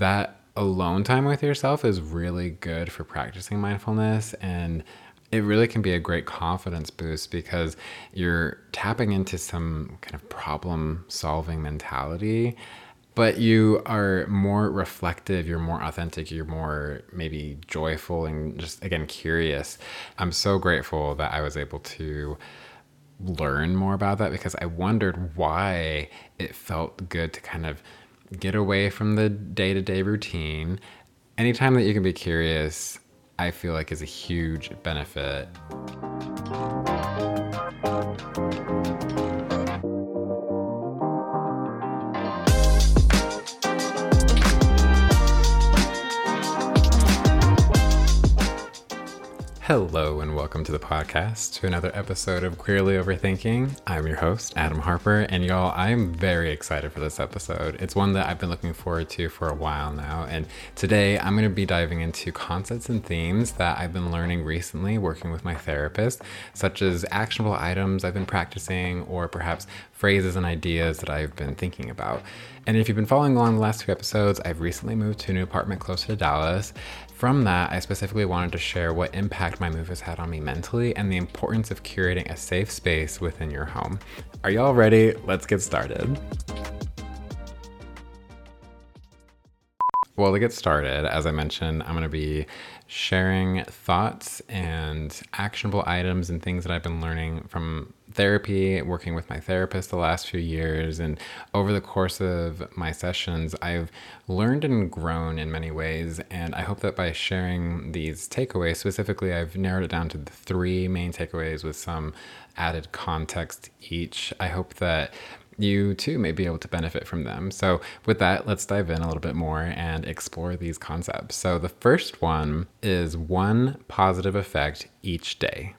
that alone time with yourself is really good for practicing mindfulness and it really can be a great confidence boost because you're tapping into some kind of problem solving mentality but you are more reflective you're more authentic you're more maybe joyful and just again curious. I'm so grateful that i was able to learn more about that because i wondered why it felt good to kind of get away from the day-to-day routine. Anytime that you can be curious i feel like is a huge benefit Hello, and welcome to the podcast, to another episode of Queerly Overthinking. I'm your host, Adam Harper, and y'all, I'm very excited for this episode. It's one that I've been looking forward to for a while now, and today I'm going to be diving into concepts and themes that I've been learning recently working with my therapist, such as actionable items I've been practicing, or perhaps phrases and ideas that I've been thinking about. And if you've been following along the last few episodes, I've recently moved to a new apartment closer to Dallas, from that, I specifically wanted to share what impact my move has had on me mentally and the importance of curating a safe space within your home. Are y'all ready? Let's get started. Well, to get started, as I mentioned, I'm going to be sharing thoughts and actionable items and things that I've been learning from therapy, working with my therapist the last few years. And over the course of my sessions, I've learned and grown in many ways. And I hope that by sharing these takeaways, specifically, I've narrowed it down to the three main takeaways with some added context each. I hope that you too may be able to benefit from them. So, with that, let's dive in a little bit more and explore these concepts. So, the first one is one positive effect each day,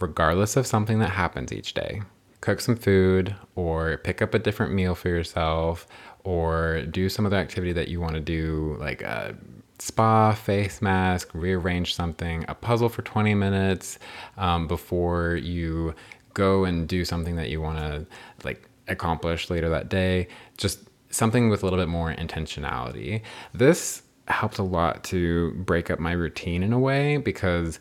regardless of something that happens each day. Cook some food, or pick up a different meal for yourself, or do some other activity that you want to do, like a spa, face mask, rearrange something, a puzzle for 20 minutes um, before you go and do something that you want to like accomplish later that day. Just something with a little bit more intentionality. This helped a lot to break up my routine in a way because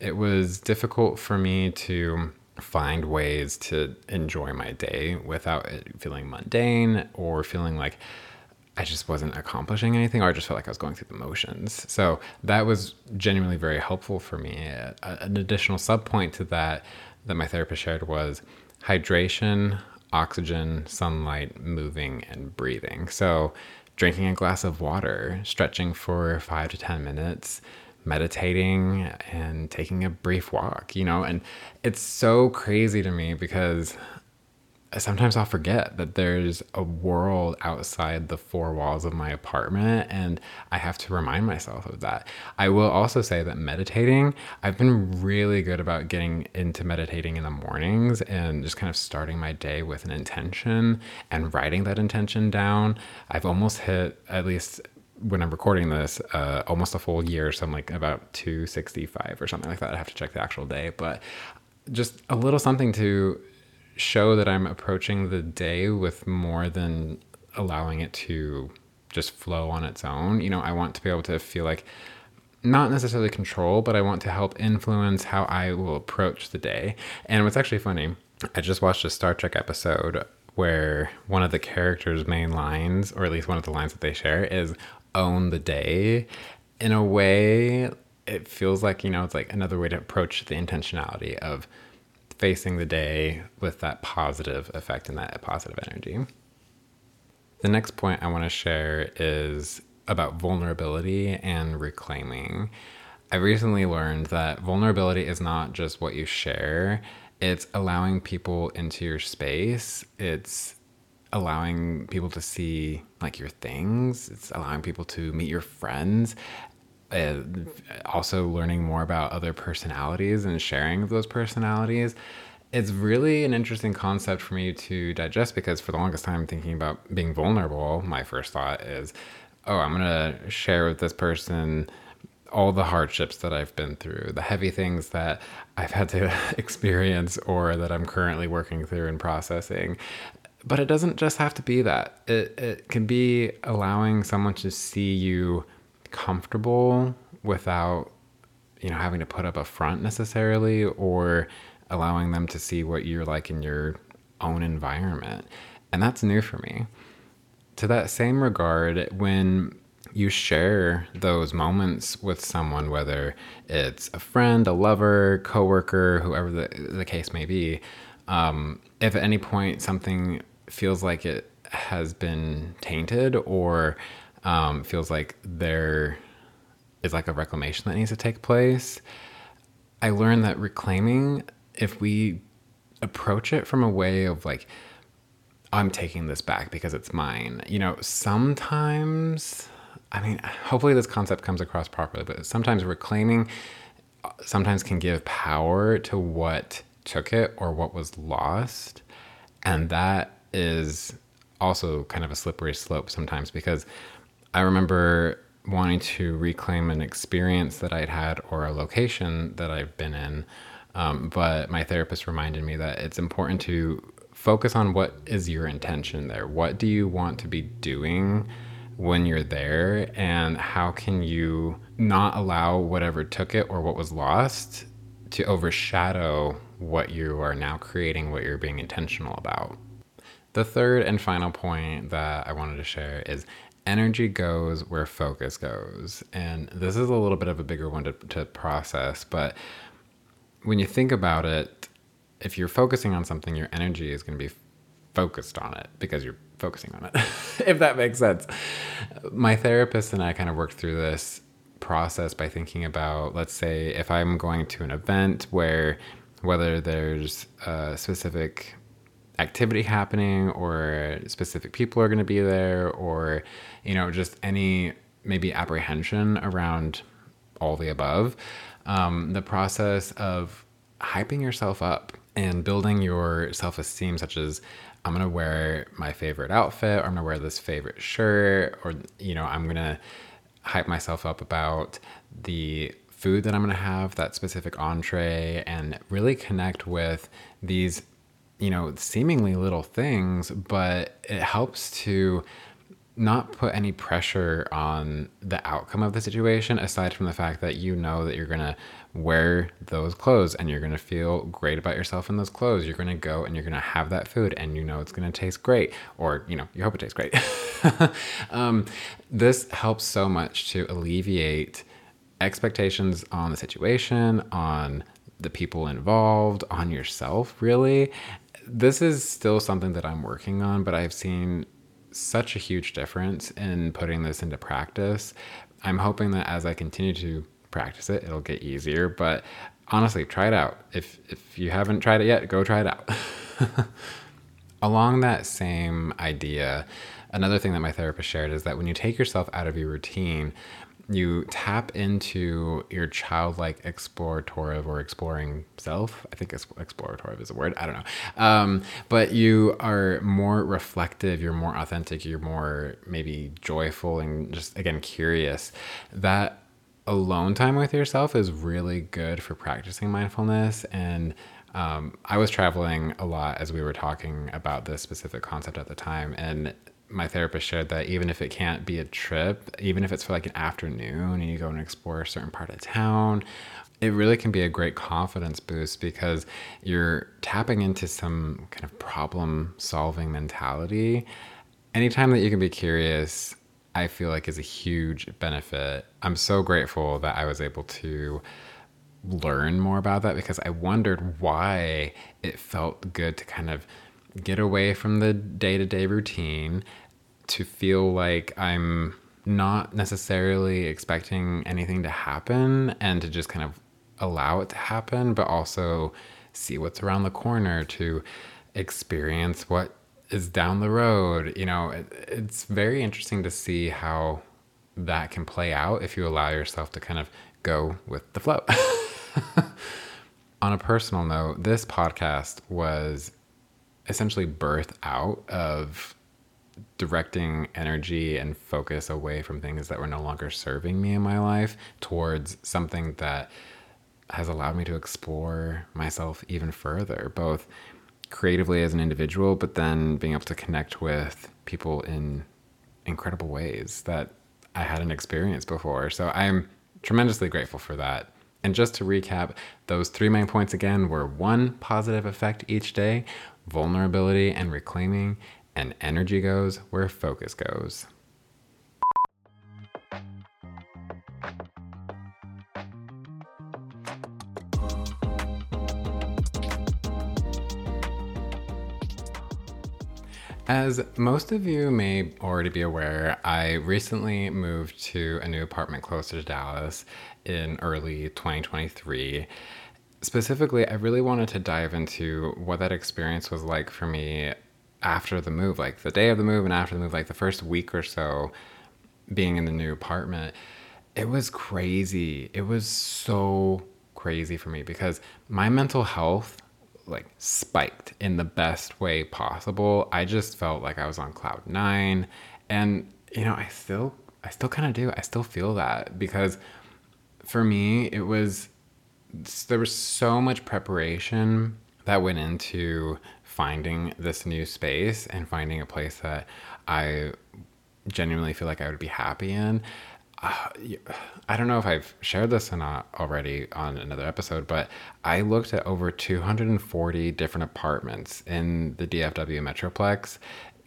it was difficult for me to find ways to enjoy my day without it feeling mundane or feeling like I just wasn't accomplishing anything or I just felt like I was going through the motions. So that was genuinely very helpful for me. an additional sub point to that that my therapist shared was hydration, oxygen, sunlight, moving, and breathing. So, drinking a glass of water, stretching for five to 10 minutes, meditating, and taking a brief walk, you know? And it's so crazy to me because sometimes I'll forget that there's a world outside the four walls of my apartment, and I have to remind myself of that. I will also say that meditating, I've been really good about getting into meditating in the mornings and just kind of starting my day with an intention and writing that intention down. I've almost hit, at least when I'm recording this, uh, almost a full year. So I'm like about 265 or something like that. I have to check the actual day, but just a little something to show that I'm approaching the day with more than allowing it to just flow on its own. You know, I want to be able to feel like not necessarily control, but I want to help influence how I will approach the day. And what's actually funny, I just watched a Star Trek episode where one of the characters' main lines, or at least one of the lines that they share, is own the day. In a way, it feels like, you know, it's like another way to approach the intentionality of facing the day with that positive effect and that positive energy. The next point I want to share is about vulnerability and reclaiming. I recently learned that vulnerability is not just what you share, it's allowing people into your space. It's allowing people to see like your things, it's allowing people to meet your friends uh, also learning more about other personalities and sharing those personalities it's really an interesting concept for me to digest because for the longest time thinking about being vulnerable my first thought is oh i'm going to share with this person all the hardships that I've been through, the heavy things that I've had to experience or that I'm currently working through and processing But it doesn't just have to be that. It, it can be allowing someone to see you comfortable without, you know, having to put up a front necessarily or allowing them to see what you're like in your own environment. And that's new for me. To that same regard, when you share those moments with someone, whether it's a friend, a lover, coworker, whoever the, the case may be, um, if at any point something feels like it has been tainted or um, feels like there is like a reclamation that needs to take place, I learned that reclaiming, if we approach it from a way of like, I'm taking this back because it's mine, you know, sometimes I mean, hopefully this concept comes across properly, but sometimes reclaiming uh, sometimes can give power to what took it or what was lost. And that is also kind of a slippery slope sometimes because I remember wanting to reclaim an experience that I'd had or a location that I've been in. Um, but my therapist reminded me that it's important to focus on what is your intention there. What do you want to be doing? when you're there and how can you not allow whatever took it or what was lost to overshadow what you are now creating, what you're being intentional about. The third and final point that I wanted to share is energy goes where focus goes. And this is a little bit of a bigger one to, to process, but when you think about it, if you're focusing on something, your energy is going to be focused on it because you're focusing on it, if that makes sense. My therapist and I kind of worked through this process by thinking about, let's say, if I'm going to an event where whether there's a specific activity happening or specific people are going to be there or you know just any maybe apprehension around all the above um, the process of hyping yourself up and building your self-esteem such as I'm gonna wear my favorite outfit, or I'm gonna wear this favorite shirt, or you know, I'm gonna hype myself up about the food that I'm gonna have, that specific entree, and really connect with these, you know, seemingly little things, but it helps to not put any pressure on the outcome of the situation aside from the fact that you know that you're going to wear those clothes and you're going to feel great about yourself in those clothes. You're going to go and you're going to have that food and you know it's going to taste great or you know you hope it tastes great. Um, this helps so much to alleviate expectations on the situation on the people involved on yourself really this is still something that i'm working on but i've seen such a huge difference in putting this into practice. I'm hoping that as I continue to practice it, it'll get easier. But honestly, try it out. If if you haven't tried it yet, go try it out. Along that same idea, another thing that my therapist shared is that when you take yourself out of your routine, you tap into your childlike explorative or exploring self. I think explorative is a word. I don't know. Um, but you are more reflective, you're more authentic, you're more maybe joyful and just, again, curious. That alone time with yourself is really good for practicing mindfulness. And um, I was traveling a lot as we were talking about this specific concept at the time. And my therapist shared that even if it can't be a trip, even if it's for like an afternoon and you go and explore a certain part of town, it really can be a great confidence boost because you're tapping into some kind of problem solving mentality. Anytime that you can be curious, I feel like is a huge benefit. I'm so grateful that I was able to learn more about that because I wondered why it felt good to kind of get away from the day to day routine, to feel like I'm not necessarily expecting anything to happen and to just kind of allow it to happen, but also see what's around the corner to experience what is down the road. You know, it, it's very interesting to see how that can play out if you allow yourself to kind of go with the flow. On a personal note, this podcast was essentially birth out of directing energy and focus away from things that were no longer serving me in my life towards something that has allowed me to explore myself even further, both creatively as an individual, but then being able to connect with people in incredible ways that I hadn't experienced before. So I'm tremendously grateful for that. And just to recap, those three main points again were one, positive effect each day, vulnerability and reclaiming, and energy goes where focus goes. As most of you may already be aware, I recently moved to a new apartment closer to Dallas in early 2023. Specifically, I really wanted to dive into what that experience was like for me after the move, like the day of the move and after the move, like the first week or so being in the new apartment. It was crazy. It was so crazy for me because my mental health like spiked in the best way possible. I just felt like I was on cloud 9 and you know, I still I still kind of do. I still feel that because for me it was there was so much preparation that went into finding this new space and finding a place that I genuinely feel like I would be happy in uh, I don't know if I've shared this or not already on another episode, but I looked at over 240 different apartments in the DFW Metroplex.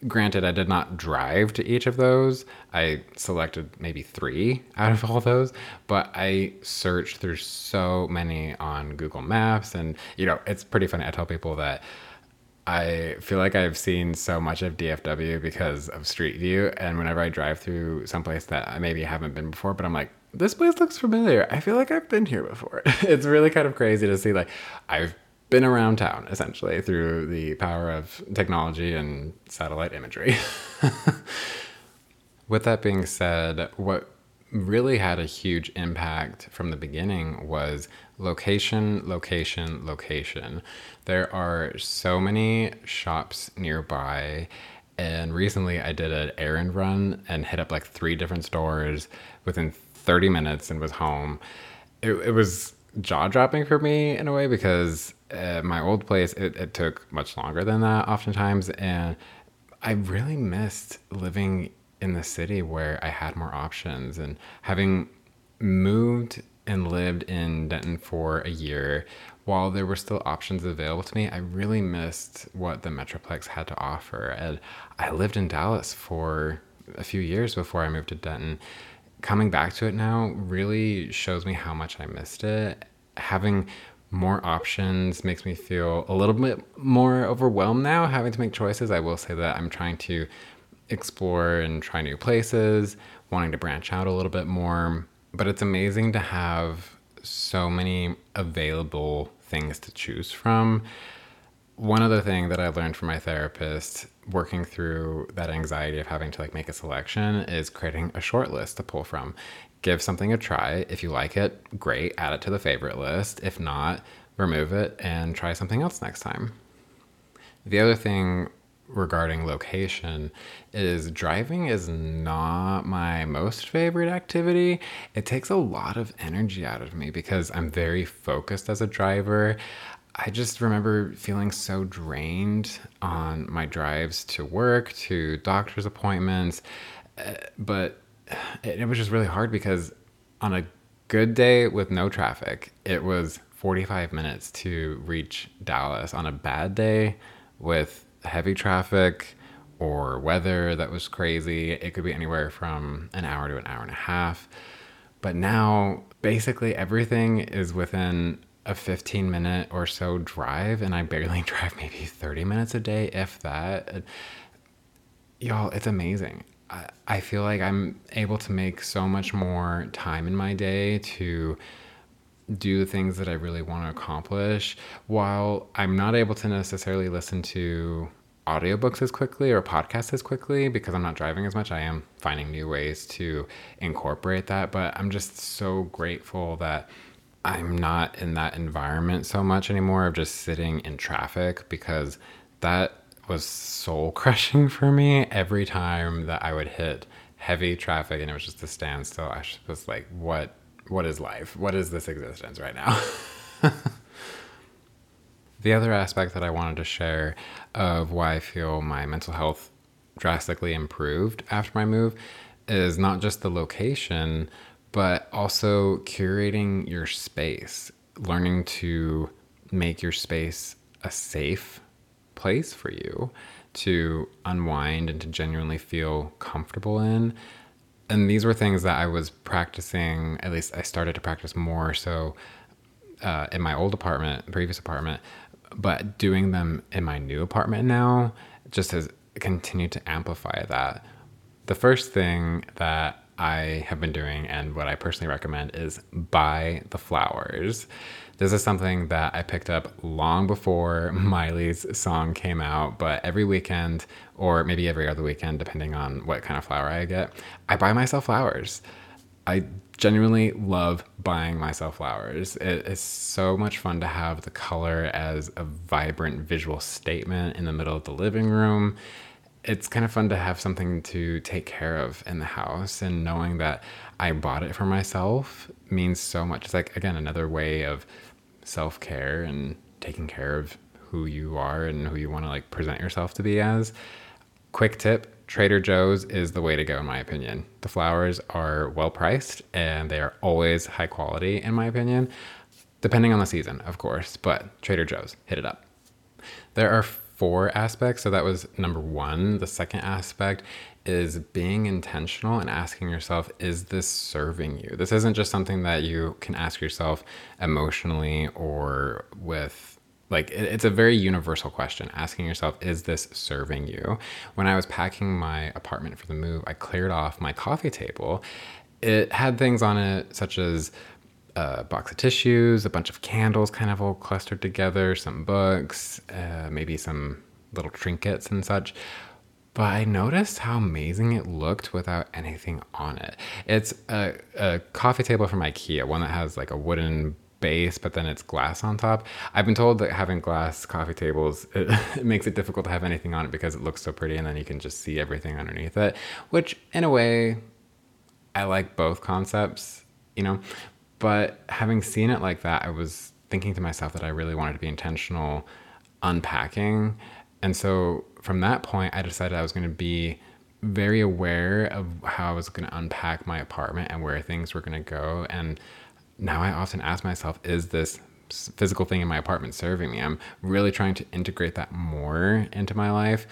Granted, I did not drive to each of those. I selected maybe three out of all those, but I searched through so many on Google Maps. And, you know, it's pretty funny. I tell people that I feel like I've seen so much of DFW because of Street View, and whenever I drive through someplace that I maybe haven't been before, but I'm like, this place looks familiar. I feel like I've been here before. it's really kind of crazy to see like I've been around town essentially through the power of technology and satellite imagery. With that being said, what really had a huge impact from the beginning was location, location, location. There are so many shops nearby. And recently I did an errand run and hit up like three different stores within 30 minutes and was home. It, it was jaw dropping for me in a way because at my old place, it, it took much longer than that oftentimes. And I really missed living in the city where I had more options and having moved and lived in Denton for a year, while there were still options available to me, I really missed what the Metroplex had to offer. And I lived in Dallas for a few years before I moved to Denton. Coming back to it now really shows me how much I missed it. Having more options makes me feel a little bit more overwhelmed now having to make choices. I will say that I'm trying to explore and try new places, wanting to branch out a little bit more. But it's amazing to have so many available things to choose from. One other thing that I learned from my therapist working through that anxiety of having to like make a selection is creating a short list to pull from. Give something a try. If you like it, great, add it to the favorite list. If not, remove it and try something else next time. The other thing regarding location is driving is not my most favorite activity. It takes a lot of energy out of me because I'm very focused as a driver. I just remember feeling so drained on my drives to work, to doctor's appointments, uh, but it, was just really hard because on a good day with no traffic, it was 45 minutes to reach Dallas. On a bad day with heavy traffic or weather that was crazy. It could be anywhere from an hour to an hour and a half. But now, basically, everything is within a 15 minute or so drive, and I barely drive maybe 30 minutes a day, if that. Y'all, it's amazing. I, I feel like I'm able to make so much more time in my day to do the things that I really want to accomplish while I'm not able to necessarily listen to audiobooks as quickly or podcasts as quickly because I'm not driving as much. I am finding new ways to incorporate that, but I'm just so grateful that I'm not in that environment so much anymore of just sitting in traffic because that was soul crushing for me every time that I would hit heavy traffic and it was just a standstill. I was like, what what is life? What is this existence right now? The other aspect that I wanted to share of why I feel my mental health drastically improved after my move is not just the location, but also curating your space, learning to make your space a safe place for you to unwind and to genuinely feel comfortable in. And these were things that I was practicing, at least I started to practice more so uh, in my old apartment, previous apartment, but doing them in my new apartment now just has continued to amplify that. The first thing that I have been doing and what I personally recommend is buy the flowers. This is something that I picked up long before Miley's song came out, but every weekend, or maybe every other weekend, depending on what kind of flower I get, I buy myself flowers. I genuinely love buying myself flowers. It is so much fun to have the color as a vibrant visual statement in the middle of the living room it's kind of fun to have something to take care of in the house and knowing that I bought it for myself means so much. It's like again another way of self-care and taking care of who you are and who you want to like present yourself to be as. Quick tip, Trader Joe's is the way to go in my opinion. The flowers are well priced and they are always high quality in my opinion. Depending on the season, of course, but Trader Joe's, hit it up. There are four aspects. So that was number one. The second aspect is being intentional and asking yourself, is this serving you? This isn't just something that you can ask yourself emotionally or with like it's a very universal question asking yourself is this serving you when i was packing my apartment for the move i cleared off my coffee table it had things on it such as a box of tissues, a bunch of candles kind of all clustered together, some books, uh, maybe some little trinkets and such. But I noticed how amazing it looked without anything on it. It's a, a coffee table from IKEA, one that has like a wooden base, but then it's glass on top. I've been told that having glass coffee tables it, it, makes it difficult to have anything on it because it looks so pretty, and then you can just see everything underneath it. Which, in a way, I like both concepts, you know. But having seen it like that, I was thinking to myself that I really wanted to be intentional unpacking. And so from that point, I decided I was going to be very aware of how I was going to unpack my apartment and where things were going to go. And now I often ask myself, is this physical thing in my apartment serving me? I'm really trying to integrate that more into my life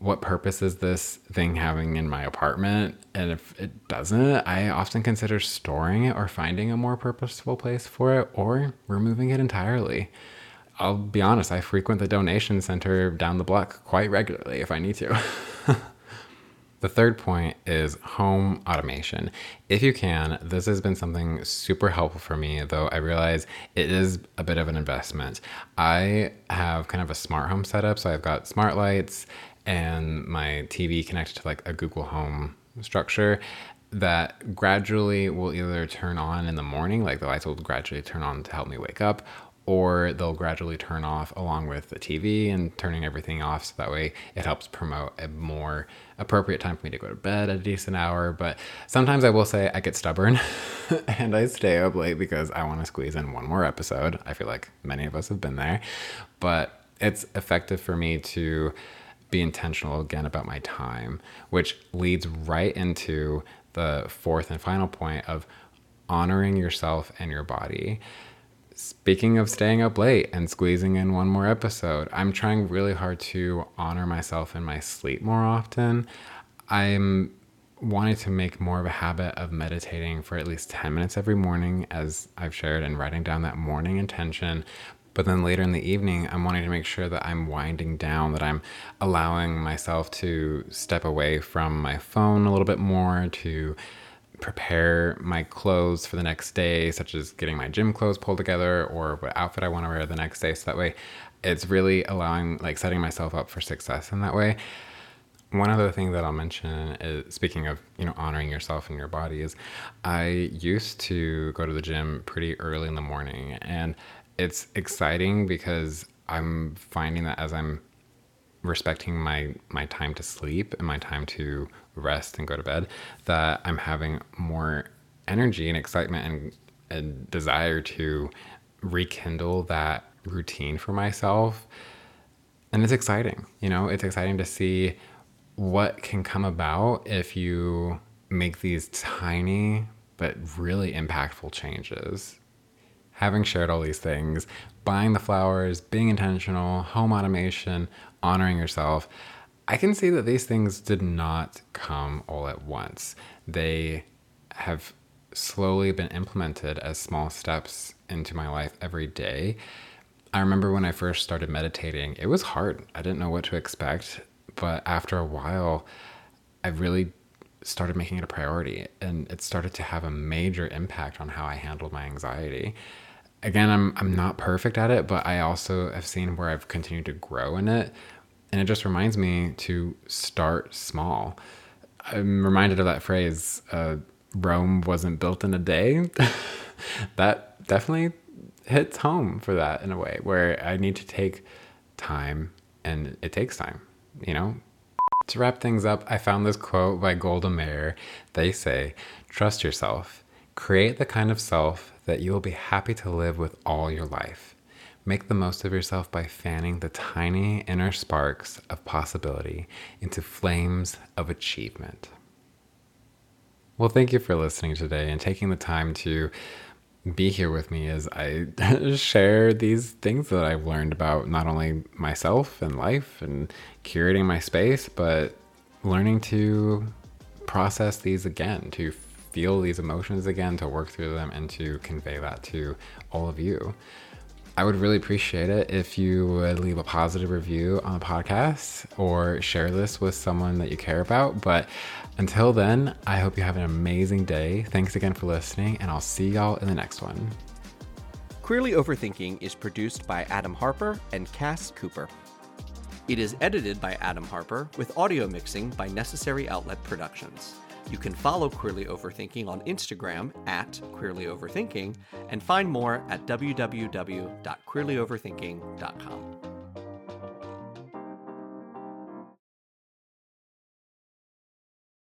what purpose is this thing having in my apartment? And if it doesn't, I often consider storing it or finding a more purposeful place for it or removing it entirely. I'll be honest, I frequent the donation center down the block quite regularly if I need to. the third point is home automation. If you can, this has been something super helpful for me, though I realize it is a bit of an investment. I have kind of a smart home setup, so I've got smart lights and my TV connected to like a Google Home structure that gradually will either turn on in the morning, like the lights will gradually turn on to help me wake up, or they'll gradually turn off along with the TV and turning everything off so that way it helps promote a more appropriate time for me to go to bed at a decent hour. But sometimes I will say I get stubborn and I stay up late because I want to squeeze in one more episode. I feel like many of us have been there, but it's effective for me to be intentional again about my time, which leads right into the fourth and final point of honoring yourself and your body. Speaking of staying up late and squeezing in one more episode, I'm trying really hard to honor myself in my sleep more often. I'm wanting to make more of a habit of meditating for at least 10 minutes every morning, as I've shared, and writing down that morning intention, but then later in the evening, I'm wanting to make sure that I'm winding down, that I'm allowing myself to step away from my phone a little bit more, to prepare my clothes for the next day, such as getting my gym clothes pulled together or what outfit I want to wear the next day. So that way, it's really allowing, like, setting myself up for success in that way. One other thing that I'll mention is speaking of, you know, honoring yourself and your body is I used to go to the gym pretty early in the morning and it's exciting because I'm finding that as I'm respecting my my time to sleep and my time to rest and go to bed that I'm having more energy and excitement and, and desire to rekindle that routine for myself. And it's exciting, you know, it's exciting to see what can come about if you make these tiny but really impactful changes. Having shared all these things, buying the flowers, being intentional, home automation, honoring yourself, I can see that these things did not come all at once. They have slowly been implemented as small steps into my life every day. I remember when I first started meditating, it was hard. I didn't know what to expect, but after a while, I really started making it a priority and it started to have a major impact on how I handled my anxiety. Again, I'm I'm not perfect at it, but I also have seen where I've continued to grow in it. And it just reminds me to start small. I'm reminded of that phrase, uh, Rome wasn't built in a day. that definitely hits home for that in a way where I need to take time and it takes time, you know, to wrap things up, I found this quote by Golda Meir. They say, Trust yourself. Create the kind of self that you will be happy to live with all your life. Make the most of yourself by fanning the tiny inner sparks of possibility into flames of achievement. Well, thank you for listening today and taking the time to be here with me as I share these things that I've learned about not only myself and life and curating my space, but learning to process these again, to feel these emotions again, to work through them, and to convey that to all of you. I would really appreciate it if you would leave a positive review on the podcast or share this with someone that you care about. But until then, I hope you have an amazing day. Thanks again for listening, and I'll see y'all in the next one. Queerly Overthinking is produced by Adam Harper and Cass Cooper. It is edited by Adam Harper with audio mixing by Necessary Outlet Productions. You can follow Queerly Overthinking on Instagram at Queerly Overthinking and find more at www.queerlyoverthinking.com.